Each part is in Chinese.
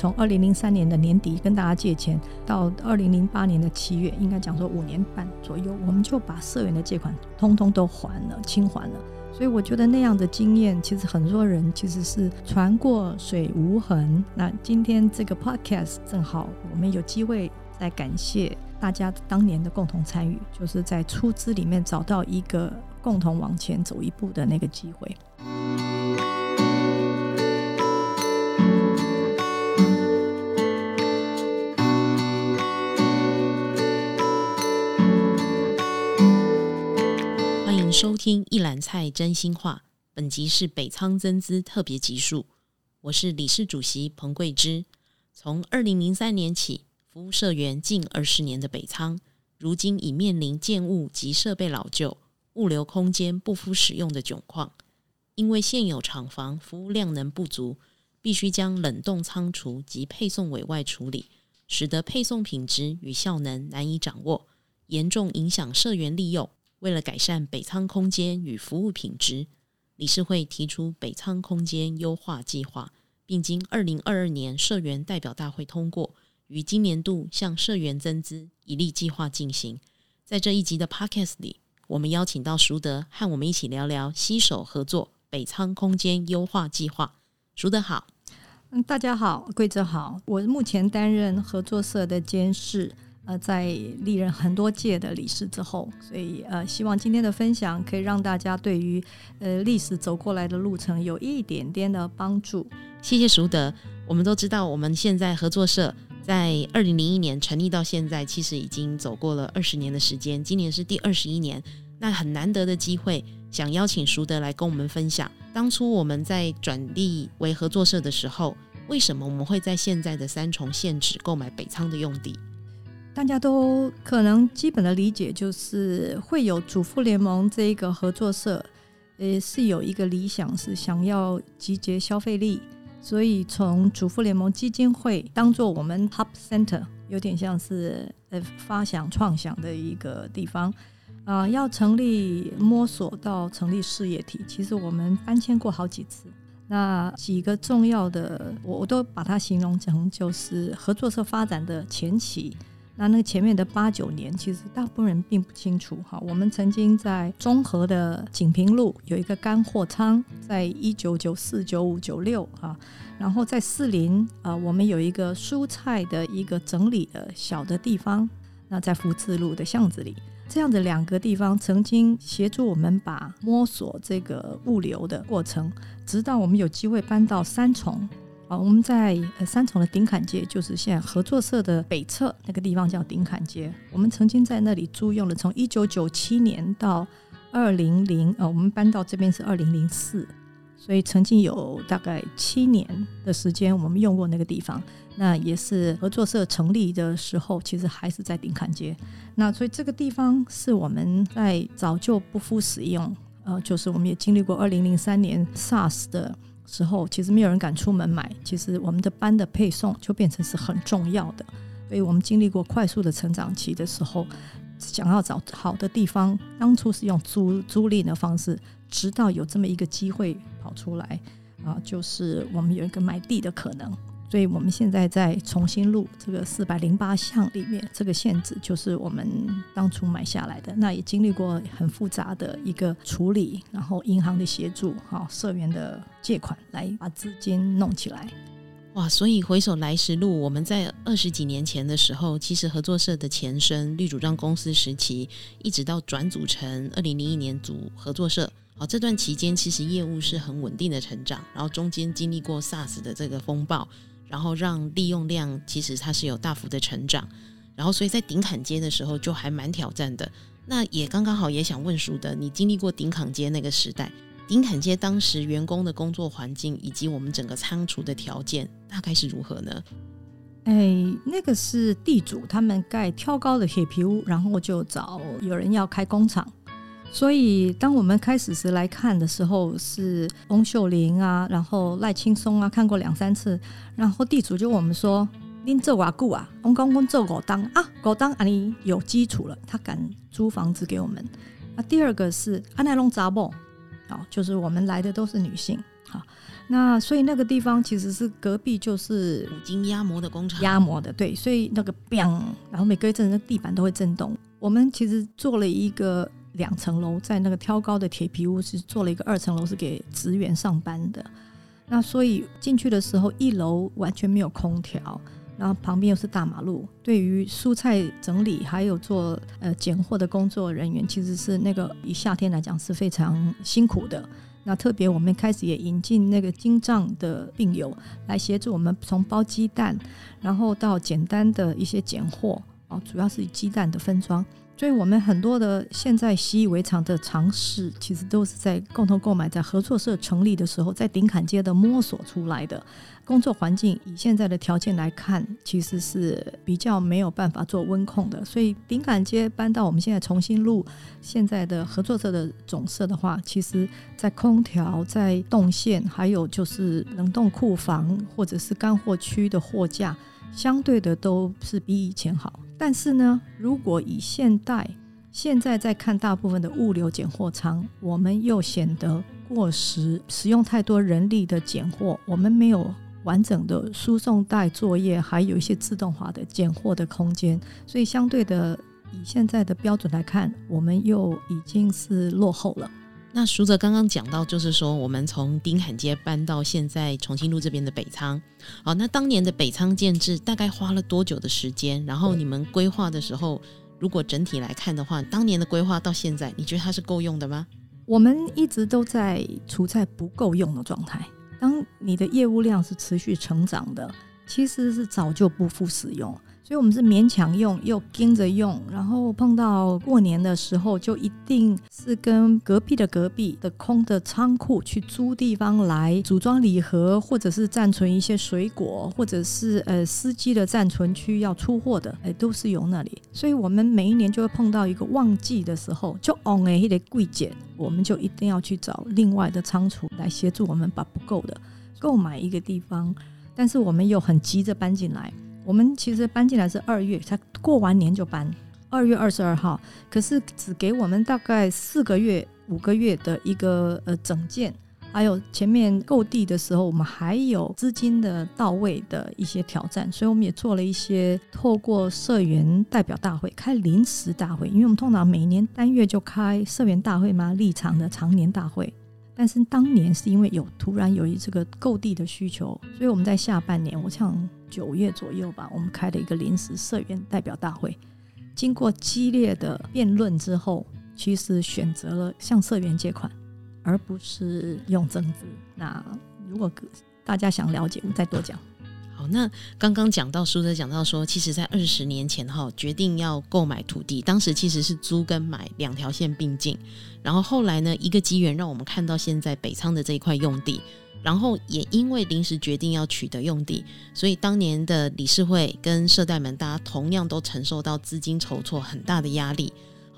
从二零零三年的年底跟大家借钱，到二零零八年的七月，应该讲说五年半左右，我们就把社员的借款通通都还了，清还了。所以我觉得那样的经验，其实很多人其实是船过水无痕。那今天这个 podcast 正好，我们有机会来感谢大家当年的共同参与，就是在出资里面找到一个共同往前走一步的那个机会。收听一篮菜真心话，本集是北仓增资特别集数。我是理事主席彭桂芝。从二零零三年起，服务社员近二十年的北仓，如今已面临建物及设备老旧、物流空间不敷使用的窘况。因为现有厂房服务量能不足，必须将冷冻仓储及配送委外处理，使得配送品质与效能难以掌握，严重影响社员利用。为了改善北仓空间与服务品质，理事会提出北仓空间优化计划，并经二零二二年社员代表大会通过，于今年度向社员增资，以利计划进行。在这一集的 Podcast 里，我们邀请到淑德和我们一起聊聊携手合作北仓空间优化计划。淑德好，嗯，大家好，桂芝好，我目前担任合作社的监事。呃，在历任很多届的理事之后，所以呃，希望今天的分享可以让大家对于呃历史走过来的路程有一点点的帮助。谢谢淑德。我们都知道，我们现在合作社在二零零一年成立到现在，其实已经走过了二十年的时间，今年是第二十一年。那很难得的机会，想邀请淑德来跟我们分享，当初我们在转立为合作社的时候，为什么我们会在现在的三重现址购买北仓的用地？大家都可能基本的理解就是会有主妇联盟这一个合作社，呃，是有一个理想是想要集结消费力，所以从主妇联盟基金会当做我们 Hub Center，有点像是呃发想创想的一个地方啊，呃，要成立摸索到成立事业体，其实我们搬迁过好几次，那几个重要的我我都把它形容成就是合作社发展的前期。那那前面的八九年，其实大部分人并不清楚哈。我们曾经在中和的锦屏路有一个干货仓，在一九九四、九五、九六啊，然后在四林啊，我们有一个蔬菜的一个整理的小的地方。那在福智路的巷子里，这样的两个地方曾经协助我们把摸索这个物流的过程，直到我们有机会搬到三重。啊，我们在呃三重的顶坎街，就是现在合作社的北侧那个地方叫顶坎街。我们曾经在那里租用了，从一九九七年到二零零，呃，我们搬到这边是二零零四，所以曾经有大概七年的时间，我们用过那个地方。那也是合作社成立的时候，其实还是在顶坎街。那所以这个地方是我们在早就不敷使用，呃，就是我们也经历过二零零三年 SARS 的。时候其实没有人敢出门买，其实我们的班的配送就变成是很重要的，所以我们经历过快速的成长期的时候，想要找好的地方，当初是用租租赁的方式，直到有这么一个机会跑出来啊，就是我们有一个买地的可能。所以我们现在在重新录这个四百零八项里面，这个现址就是我们当初买下来的。那也经历过很复杂的一个处理，然后银行的协助，哈，社员的借款来把资金弄起来。哇！所以回首来时路，我们在二十几年前的时候，其实合作社的前身绿主张公司时期，一直到转组成二零零一年组合作社。好，这段期间其实业务是很稳定的成长，然后中间经历过 SARS 的这个风暴。然后让利用量其实它是有大幅的成长，然后所以在顶坎街的时候就还蛮挑战的。那也刚刚好也想问淑德，你经历过顶坎街那个时代，顶坎街当时员工的工作环境以及我们整个仓储的条件大概是如何呢？哎，那个是地主他们盖挑高的铁皮屋，然后就找有人要开工厂。所以，当我们开始时来看的时候，是翁秀玲啊，然后赖青松啊，看过两三次。然后地主就问我们说：“您这瓦固啊，我刚刚做狗当啊，狗当啊，你有基础了，他敢租房子给我们。”啊，第二个是安奈龙杂梦，好，就是我们来的都是女性哈。那所以那个地方其实是隔壁就是五金压模的工厂，压模的对，所以那个 bang，然后每隔一阵，那地板都会震动。我们其实做了一个两层楼，在那个挑高的铁皮屋是做了一个二层楼，是给职员上班的。那所以进去的时候，一楼完全没有空调，然后旁边又是大马路，对于蔬菜整理还有做呃拣货的工作人员，其实是那个以夏天来讲是非常辛苦的。那特别，我们开始也引进那个精湛的病友来协助我们，从包鸡蛋，然后到简单的一些拣货哦，主要是鸡蛋的分装。所以我们很多的现在习以为常的尝试，其实都是在共同购买、在合作社成立的时候，在顶坎街的摸索出来的。工作环境以现在的条件来看，其实是比较没有办法做温控的。所以顶坎街搬到我们现在重新录现在的合作社的总社的话，其实在空调、在动线，还有就是冷冻库房或者是干货区的货架，相对的都是比以前好。但是呢，如果以现代现在在看大部分的物流拣货仓，我们又显得过时，使用太多人力的拣货，我们没有完整的输送带作业，还有一些自动化的拣货的空间，所以相对的，以现在的标准来看，我们又已经是落后了。那淑泽刚刚讲到，就是说我们从丁坎街搬到现在重庆路这边的北仓，好，那当年的北仓建制大概花了多久的时间？然后你们规划的时候，如果整体来看的话，当年的规划到现在，你觉得它是够用的吗？我们一直都在处在不够用的状态。当你的业务量是持续成长的，其实是早就不敷使用。所以我们是勉强用，又跟着用，然后碰到过年的时候，就一定是跟隔壁的隔壁的空的仓库去租地方来组装礼盒，或者是暂存一些水果，或者是呃司机的暂存区要出货的，哎，都是由那里。所以我们每一年就会碰到一个旺季的时候，就 on 哎，得贵减，我们就一定要去找另外的仓储来协助我们把不够的购买一个地方，但是我们又很急着搬进来。我们其实搬进来是二月，才过完年就搬，二月二十二号。可是只给我们大概四个月、五个月的一个呃整建，还有前面购地的时候，我们还有资金的到位的一些挑战，所以我们也做了一些透过社员代表大会开临时大会，因为我们通常每年单月就开社员大会嘛，立场的常年大会。但是当年是因为有突然有一这个购地的需求，所以我们在下半年，我想九月左右吧，我们开了一个临时社员代表大会。经过激烈的辩论之后，其实选择了向社员借款，而不是用增资。那如果大家想了解，我再多讲。好，那刚刚讲到书的讲到说，其实在二十年前哈，决定要购买土地，当时其实是租跟买两条线并进，然后后来呢，一个机缘让我们看到现在北仓的这一块用地，然后也因为临时决定要取得用地，所以当年的理事会跟社代们，大家同样都承受到资金筹措很大的压力。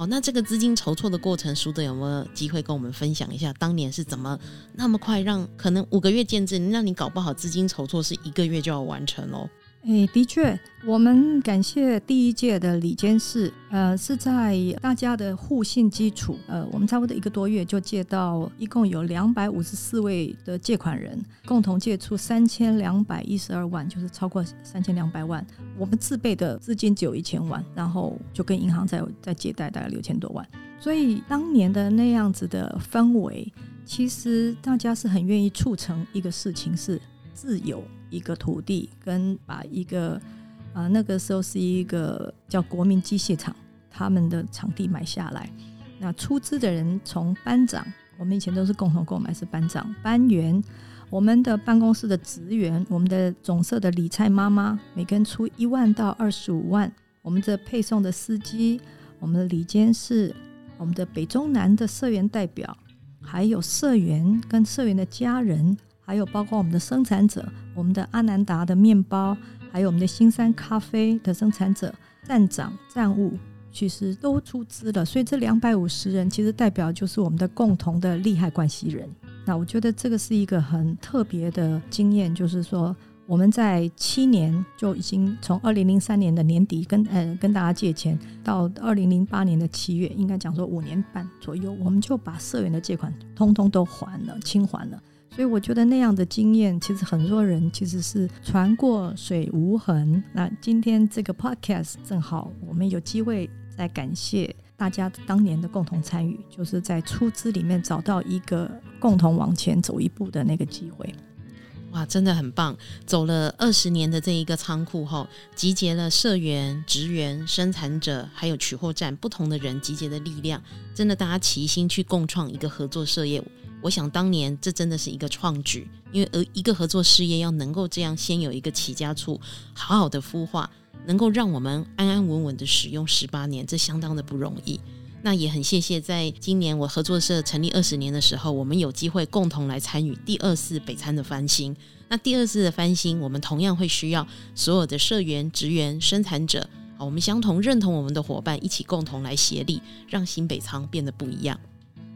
哦，那这个资金筹措的过程，输的有没有机会跟我们分享一下？当年是怎么那么快让可能五个月建置，让你搞不好资金筹措是一个月就要完成喽？哎，的确，我们感谢第一届的李监事，呃，是在大家的互信基础，呃，我们差不多一个多月就借到，一共有两百五十四位的借款人，共同借出三千两百一十二万，就是超过三千两百万。我们自备的资金只有一千万，然后就跟银行在在借贷大概六千多万，所以当年的那样子的氛围，其实大家是很愿意促成一个事情，是自有。一个土地跟把一个啊、那个时候是一个叫国民机械厂，他们的场地买下来，那出资的人从班长，我们以前都是共同购买，是班长、班员，我们的办公室的职员，我们的总社的理财妈妈，每个人出一万到二十五万，我们的配送的司机，我们的理监事，我们的北中南的社员代表，还有社员跟社员的家人。还有包括我们的生产者，我们的阿南达的面包，还有我们的新山咖啡的生产者，站长、站务，其实都出资了。所以这两百五十人，其实代表就是我们的共同的利害关系人。那我觉得这个是一个很特别的经验，就是说我们在七年就已经从二零零三年的年底跟呃跟大家借钱，到二零零八年的七月，应该讲说五年半左右，我们就把社员的借款通通都还了，清还了。所以我觉得那样的经验，其实很多人其实是船过水无痕。那今天这个 podcast 正好我们有机会再感谢大家当年的共同参与，就是在出资里面找到一个共同往前走一步的那个机会。哇，真的很棒！走了二十年的这一个仓库后，集结了社员、职员、生产者，还有取货站不同的人集结的力量，真的大家齐心去共创一个合作社业。我想当年这真的是一个创举，因为呃一个合作事业要能够这样先有一个起家处，好好的孵化，能够让我们安安稳稳的使用十八年，这相当的不容易。那也很谢谢，在今年我合作社成立二十年的时候，我们有机会共同来参与第二次北餐的翻新。那第二次的翻新，我们同样会需要所有的社员、职员、生产者，好，我们相同认同我们的伙伴，一起共同来协力，让新北仓变得不一样。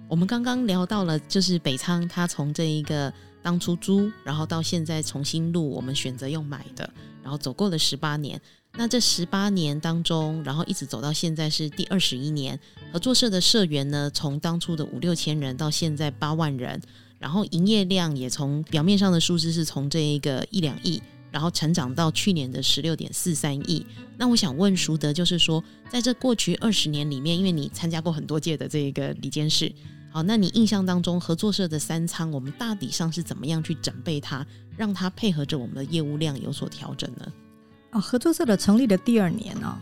我们刚刚聊到了，就是北仓它从这一个当初租，然后到现在重新录，我们选择用买的，然后走过了十八年。那这十八年当中，然后一直走到现在是第二十一年，合作社的社员呢，从当初的五六千人到现在八万人，然后营业量也从表面上的数字是从这一个一两亿，然后成长到去年的十六点四三亿。那我想问淑德，就是说，在这过去二十年里面，因为你参加过很多届的这一个理监事，好，那你印象当中合作社的三仓，我们大体上是怎么样去准备它，让它配合着我们的业务量有所调整呢？合作社的成立的第二年呢，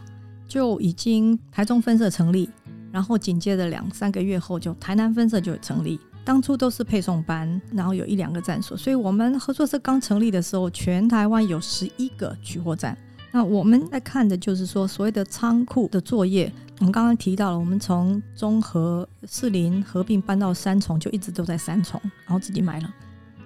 就已经台中分社成立，然后紧接着两三个月后，就台南分社就成立。当初都是配送班，然后有一两个站所，所以我们合作社刚成立的时候，全台湾有十一个取货站。那我们在看的就是说，所谓的仓库的作业，我们刚刚提到了，我们从中和、四林合并搬到三重，就一直都在三重，然后自己买了。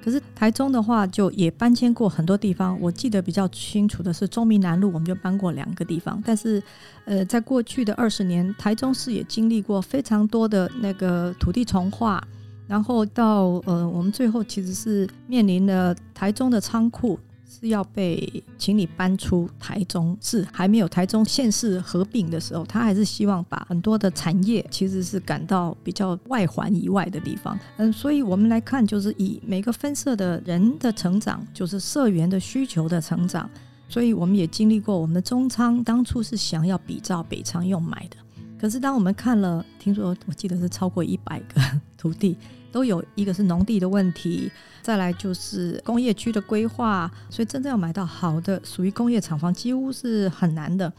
可是台中的话，就也搬迁过很多地方。我记得比较清楚的是中民南路，我们就搬过两个地方。但是，呃，在过去的二十年，台中市也经历过非常多的那个土地重划，然后到呃，我们最后其实是面临了台中的仓库。是要被请你搬出台中市，还没有台中县市合并的时候，他还是希望把很多的产业其实是赶到比较外环以外的地方。嗯，所以我们来看，就是以每个分社的人的成长，就是社员的需求的成长。所以我们也经历过，我们的中仓当初是想要比照北仓用买的，可是当我们看了，听说我记得是超过一百个 土地。都有一个是农地的问题，再来就是工业区的规划，所以真正要买到好的属于工业厂房几乎是很难的。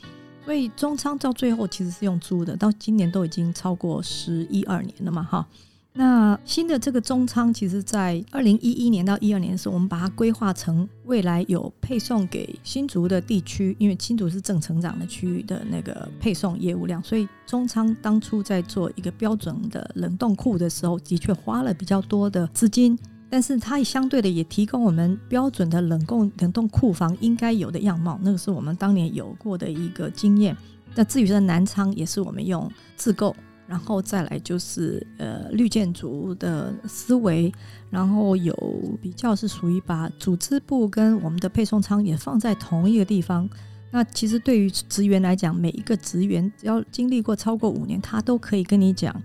所以中仓到最后其实是用租的，到今年都已经超过十一二年了嘛，哈。那新的这个中仓，其实在二零一一年到一二年的时候，我们把它规划成未来有配送给新竹的地区，因为新竹是正成长的区域的那个配送业务量，所以中仓当初在做一个标准的冷冻库的时候，的确花了比较多的资金，但是它也相对的也提供我们标准的冷冻冷冻库房应该有的样貌，那个是我们当年有过的一个经验。那至于说南昌，也是我们用自购。然后再来就是呃绿建筑的思维，然后有比较是属于把组织部跟我们的配送仓也放在同一个地方。那其实对于职员来讲，每一个职员只要经历过超过五年，他都可以跟你讲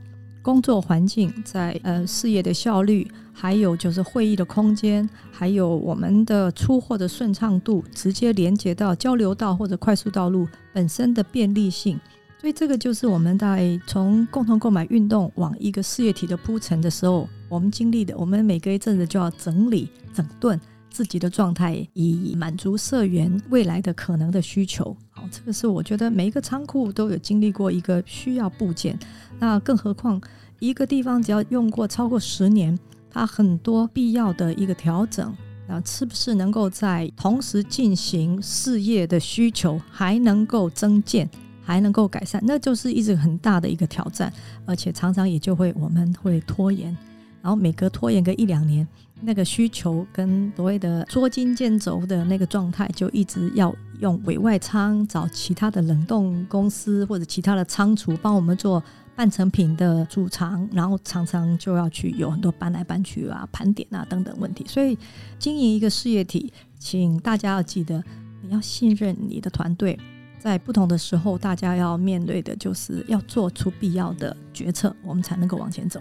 工作环境在呃事业的效率，还有就是会议的空间，还有我们的出货的顺畅度，直接连接到交流道或者快速道路本身的便利性。所以这个就是我们在从共同购买运动往一个事业体的铺陈的时候，我们经历的。我们每隔一阵子就要整理整顿自己的状态，以满足社员未来的可能的需求。好，这个是我觉得每一个仓库都有经历过一个需要部件。那更何况一个地方只要用过超过十年，它很多必要的一个调整，那是不是能够在同时进行事业的需求，还能够增建？还能够改善，那就是一直很大的一个挑战，而且常常也就会我们会拖延，然后每隔拖延个一两年，那个需求跟所谓的捉襟见肘的那个状态，就一直要用委外仓找其他的冷冻公司或者其他的仓储帮我们做半成品的储藏，然后常常就要去有很多搬来搬去啊、盘点啊等等问题。所以经营一个事业体，请大家要记得，你要信任你的团队。在不同的时候，大家要面对的就是要做出必要的决策，我们才能够往前走。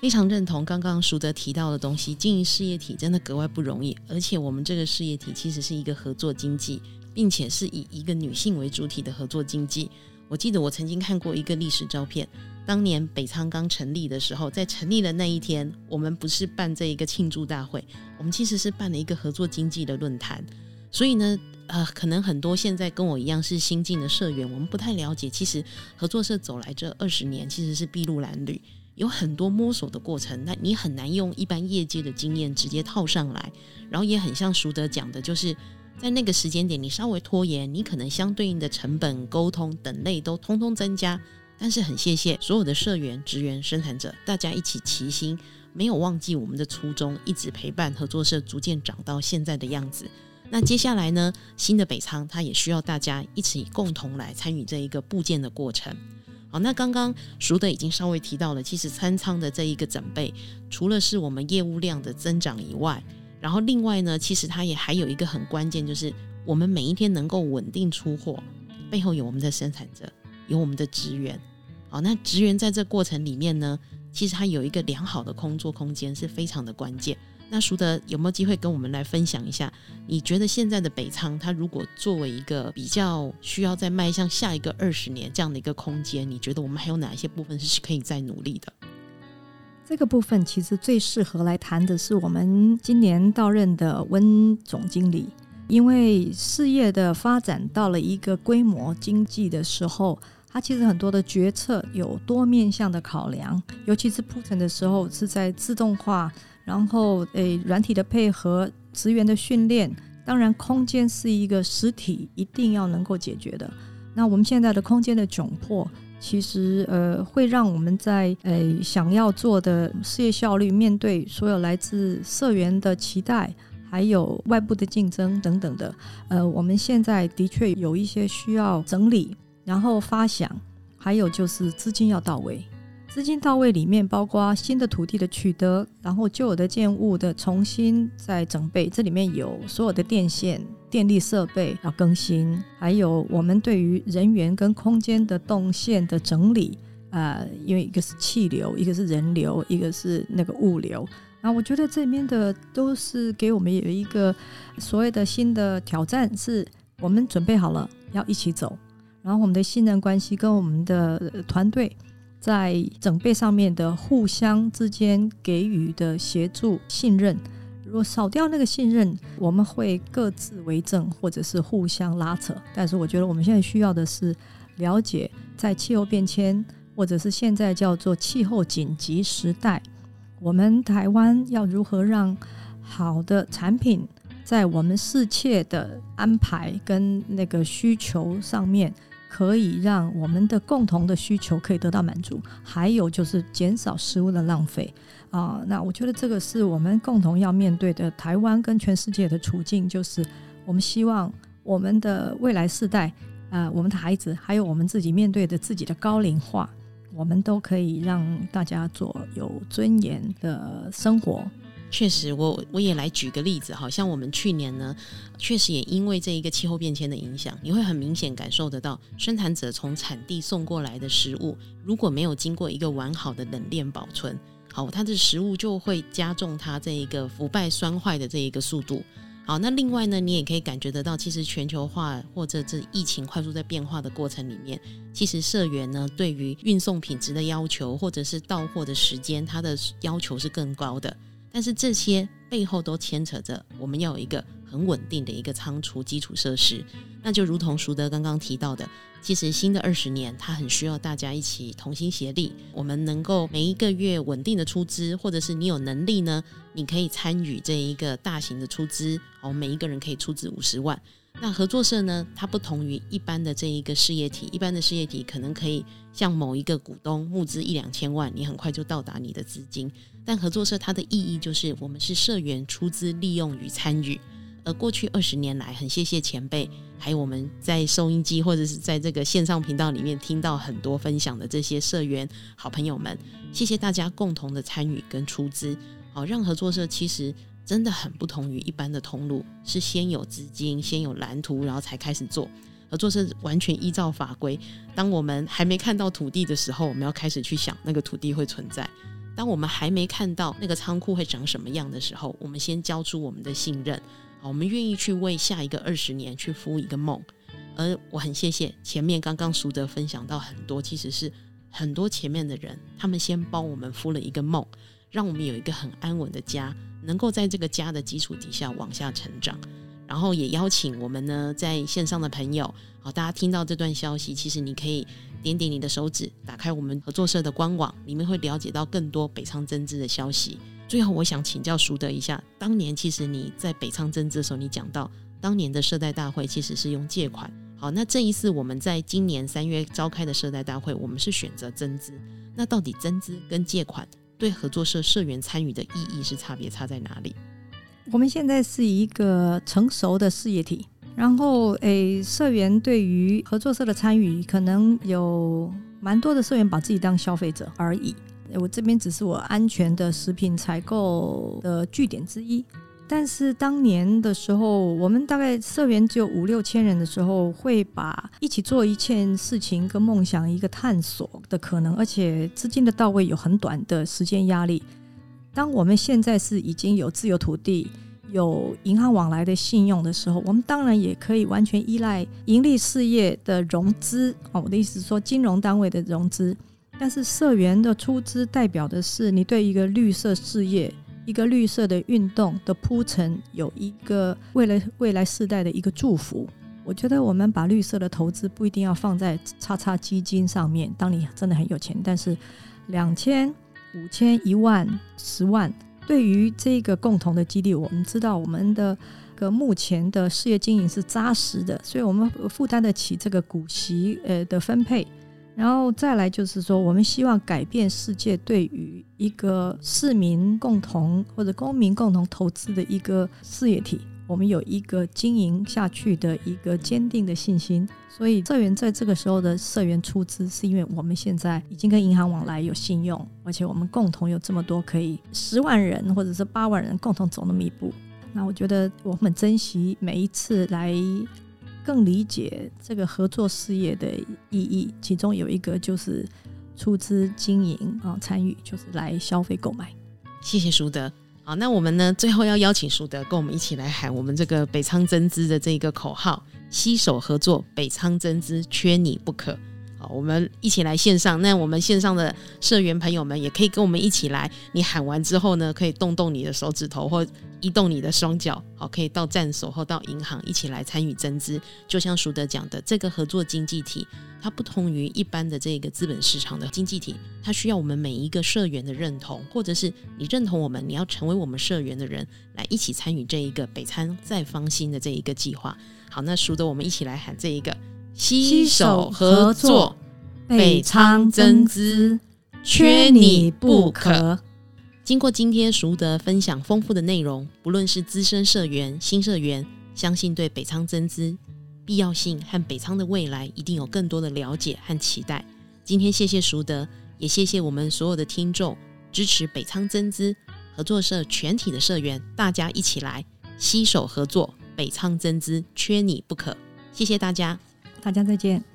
非常认同刚刚淑德提到的东西，经营事业体真的格外不容易，而且我们这个事业体其实是一个合作经济，并且是以一个女性为主体的合作经济。我记得我曾经看过一个历史照片，当年北仓刚成立的时候，在成立的那一天，我们不是办这一个庆祝大会，我们其实是办了一个合作经济的论坛。所以呢，呃，可能很多现在跟我一样是新进的社员，我们不太了解，其实合作社走来这二十年，其实是筚路蓝缕。有很多摸索的过程，那你很难用一般业界的经验直接套上来，然后也很像熟德讲的，就是在那个时间点，你稍微拖延，你可能相对应的成本、沟通等类都通通增加。但是很谢谢所有的社员、职员、生产者，大家一起齐心，没有忘记我们的初衷，一直陪伴合作社逐渐长到现在的样子。那接下来呢，新的北仓它也需要大家一起共同来参与这一个布建的过程。好，那刚刚熟的已经稍微提到了，其实参仓的这一个准备，除了是我们业务量的增长以外，然后另外呢，其实它也还有一个很关键，就是我们每一天能够稳定出货，背后有我们的生产者，有我们的职员。好，那职员在这过程里面呢，其实它有一个良好的工作空间是非常的关键。那淑德有没有机会跟我们来分享一下？你觉得现在的北仓，它如果作为一个比较需要再迈向下一个二十年这样的一个空间，你觉得我们还有哪一些部分是可以再努力的？这个部分其实最适合来谈的是我们今年到任的温总经理，因为事业的发展到了一个规模经济的时候，它其实很多的决策有多面向的考量，尤其是铺陈的时候是在自动化。然后，诶，软体的配合，职员的训练，当然，空间是一个实体一定要能够解决的。那我们现在的空间的窘迫，其实呃，会让我们在诶想要做的事业效率，面对所有来自社员的期待，还有外部的竞争等等的，呃，我们现在的确有一些需要整理，然后发想，还有就是资金要到位。资金到位里面包括新的土地的取得，然后旧有的建物的重新再整备，这里面有所有的电线、电力设备要更新，还有我们对于人员跟空间的动线的整理，呃，因为一个是气流，一个是人流，一个是那个物流，那我觉得这里面的都是给我们有一个所谓的新的挑战，是我们准备好了要一起走，然后我们的信任关系跟我们的团队。在整备上面的互相之间给予的协助、信任，如果少掉那个信任，我们会各自为政，或者是互相拉扯。但是，我觉得我们现在需要的是了解，在气候变迁，或者是现在叫做气候紧急时代，我们台湾要如何让好的产品在我们适切的安排跟那个需求上面。可以让我们的共同的需求可以得到满足，还有就是减少食物的浪费啊。那我觉得这个是我们共同要面对的台湾跟全世界的处境，就是我们希望我们的未来世代啊，我们的孩子，还有我们自己面对的自己的高龄化，我们都可以让大家做有尊严的生活。确实，我我也来举个例子，好像我们去年呢，确实也因为这一个气候变迁的影响，你会很明显感受得到，生产者从产地送过来的食物，如果没有经过一个完好的冷链保存，好，它的食物就会加重它这一个腐败酸坏的这一个速度。好，那另外呢，你也可以感觉得到，其实全球化或者这疫情快速在变化的过程里面，其实社员呢对于运送品质的要求，或者是到货的时间，它的要求是更高的。但是这些背后都牵扯着，我们要有一个很稳定的一个仓储基础设施。那就如同熟德刚刚提到的，其实新的二十年，它很需要大家一起同心协力。我们能够每一个月稳定的出资，或者是你有能力呢，你可以参与这一个大型的出资，哦，每一个人可以出资五十万。那合作社呢，它不同于一般的这一个事业体，一般的事业体可能可以向某一个股东募资一两千万，你很快就到达你的资金。但合作社它的意义就是，我们是社员出资利用与参与。而过去二十年来，很谢谢前辈，还有我们在收音机或者是在这个线上频道里面听到很多分享的这些社员好朋友们，谢谢大家共同的参与跟出资，好让合作社其实。真的很不同于一般的通路，是先有资金、先有蓝图，然后才开始做。合作社完全依照法规。当我们还没看到土地的时候，我们要开始去想那个土地会存在。当我们还没看到那个仓库会长什么样的时候，我们先交出我们的信任，好，我们愿意去为下一个二十年去孵一个梦。而我很谢谢前面刚刚淑德分享到很多，其实是很多前面的人，他们先帮我们孵了一个梦，让我们有一个很安稳的家，能够在这个家的基础底下往下成长。然后也邀请我们呢，在线上的朋友，好，大家听到这段消息，其实你可以点点你的手指，打开我们合作社的官网，里面会了解到更多北仓增资的消息。最后，我想请教淑德一下，当年其实你在北仓增资的时候，你讲到当年的社代大会其实是用借款。好，那这一次我们在今年三月召开的社代大会，我们是选择增资。那到底增资跟借款对合作社社员参与的意义是差别差在哪里？我们现在是一个成熟的事业体，然后诶，社员对于合作社的参与，可能有蛮多的社员把自己当消费者而已。我这边只是我安全的食品采购的据点之一。但是当年的时候，我们大概社员只有五六千人的时候，会把一起做一件事情跟梦想一个探索的可能，而且资金的到位有很短的时间压力。当我们现在是已经有自由土地、有银行往来的信用的时候，我们当然也可以完全依赖盈利事业的融资。哦，我的意思是说，金融单位的融资。但是社员的出资代表的是你对一个绿色事业。一个绿色的运动的铺陈，有一个为了未来世代的一个祝福。我觉得我们把绿色的投资不一定要放在叉叉基金上面。当你真的很有钱，但是两千、五千、一万、十万，对于这个共同的激励，我们知道我们的个目前的事业经营是扎实的，所以我们负担得起这个股息呃的分配。然后再来就是说，我们希望改变世界对于一个市民共同或者公民共同投资的一个事业体，我们有一个经营下去的一个坚定的信心。所以社员在这个时候的社员出资，是因为我们现在已经跟银行往来有信用，而且我们共同有这么多可以十万人或者是八万人共同走那么一步。那我觉得我们珍惜每一次来。更理解这个合作事业的意义，其中有一个就是出资经营啊，参与就是来消费购买。谢谢淑德。好，那我们呢，最后要邀请苏德跟我们一起来喊我们这个北仓针织的这一个口号：携手合作，北仓针织，缺你不可。我们一起来线上。那我们线上的社员朋友们也可以跟我们一起来。你喊完之后呢，可以动动你的手指头或。移动你的双脚，好，可以到站所或到银行一起来参与增资。就像淑德讲的，这个合作经济体，它不同于一般的这个资本市场的经济体，它需要我们每一个社员的认同，或者是你认同我们，你要成为我们社员的人，来一起参与这一个北餐再方新的这一个计划。好，那淑德，我们一起来喊这一个：携手合作，北仓增资，缺你不可。经过今天熟德分享丰富的内容，不论是资深社员、新社员，相信对北仓增资必要性和北仓的未来一定有更多的了解和期待。今天谢谢熟德，也谢谢我们所有的听众支持北仓增资合作社全体的社员，大家一起来携手合作，北仓增资缺你不可。谢谢大家，大家再见。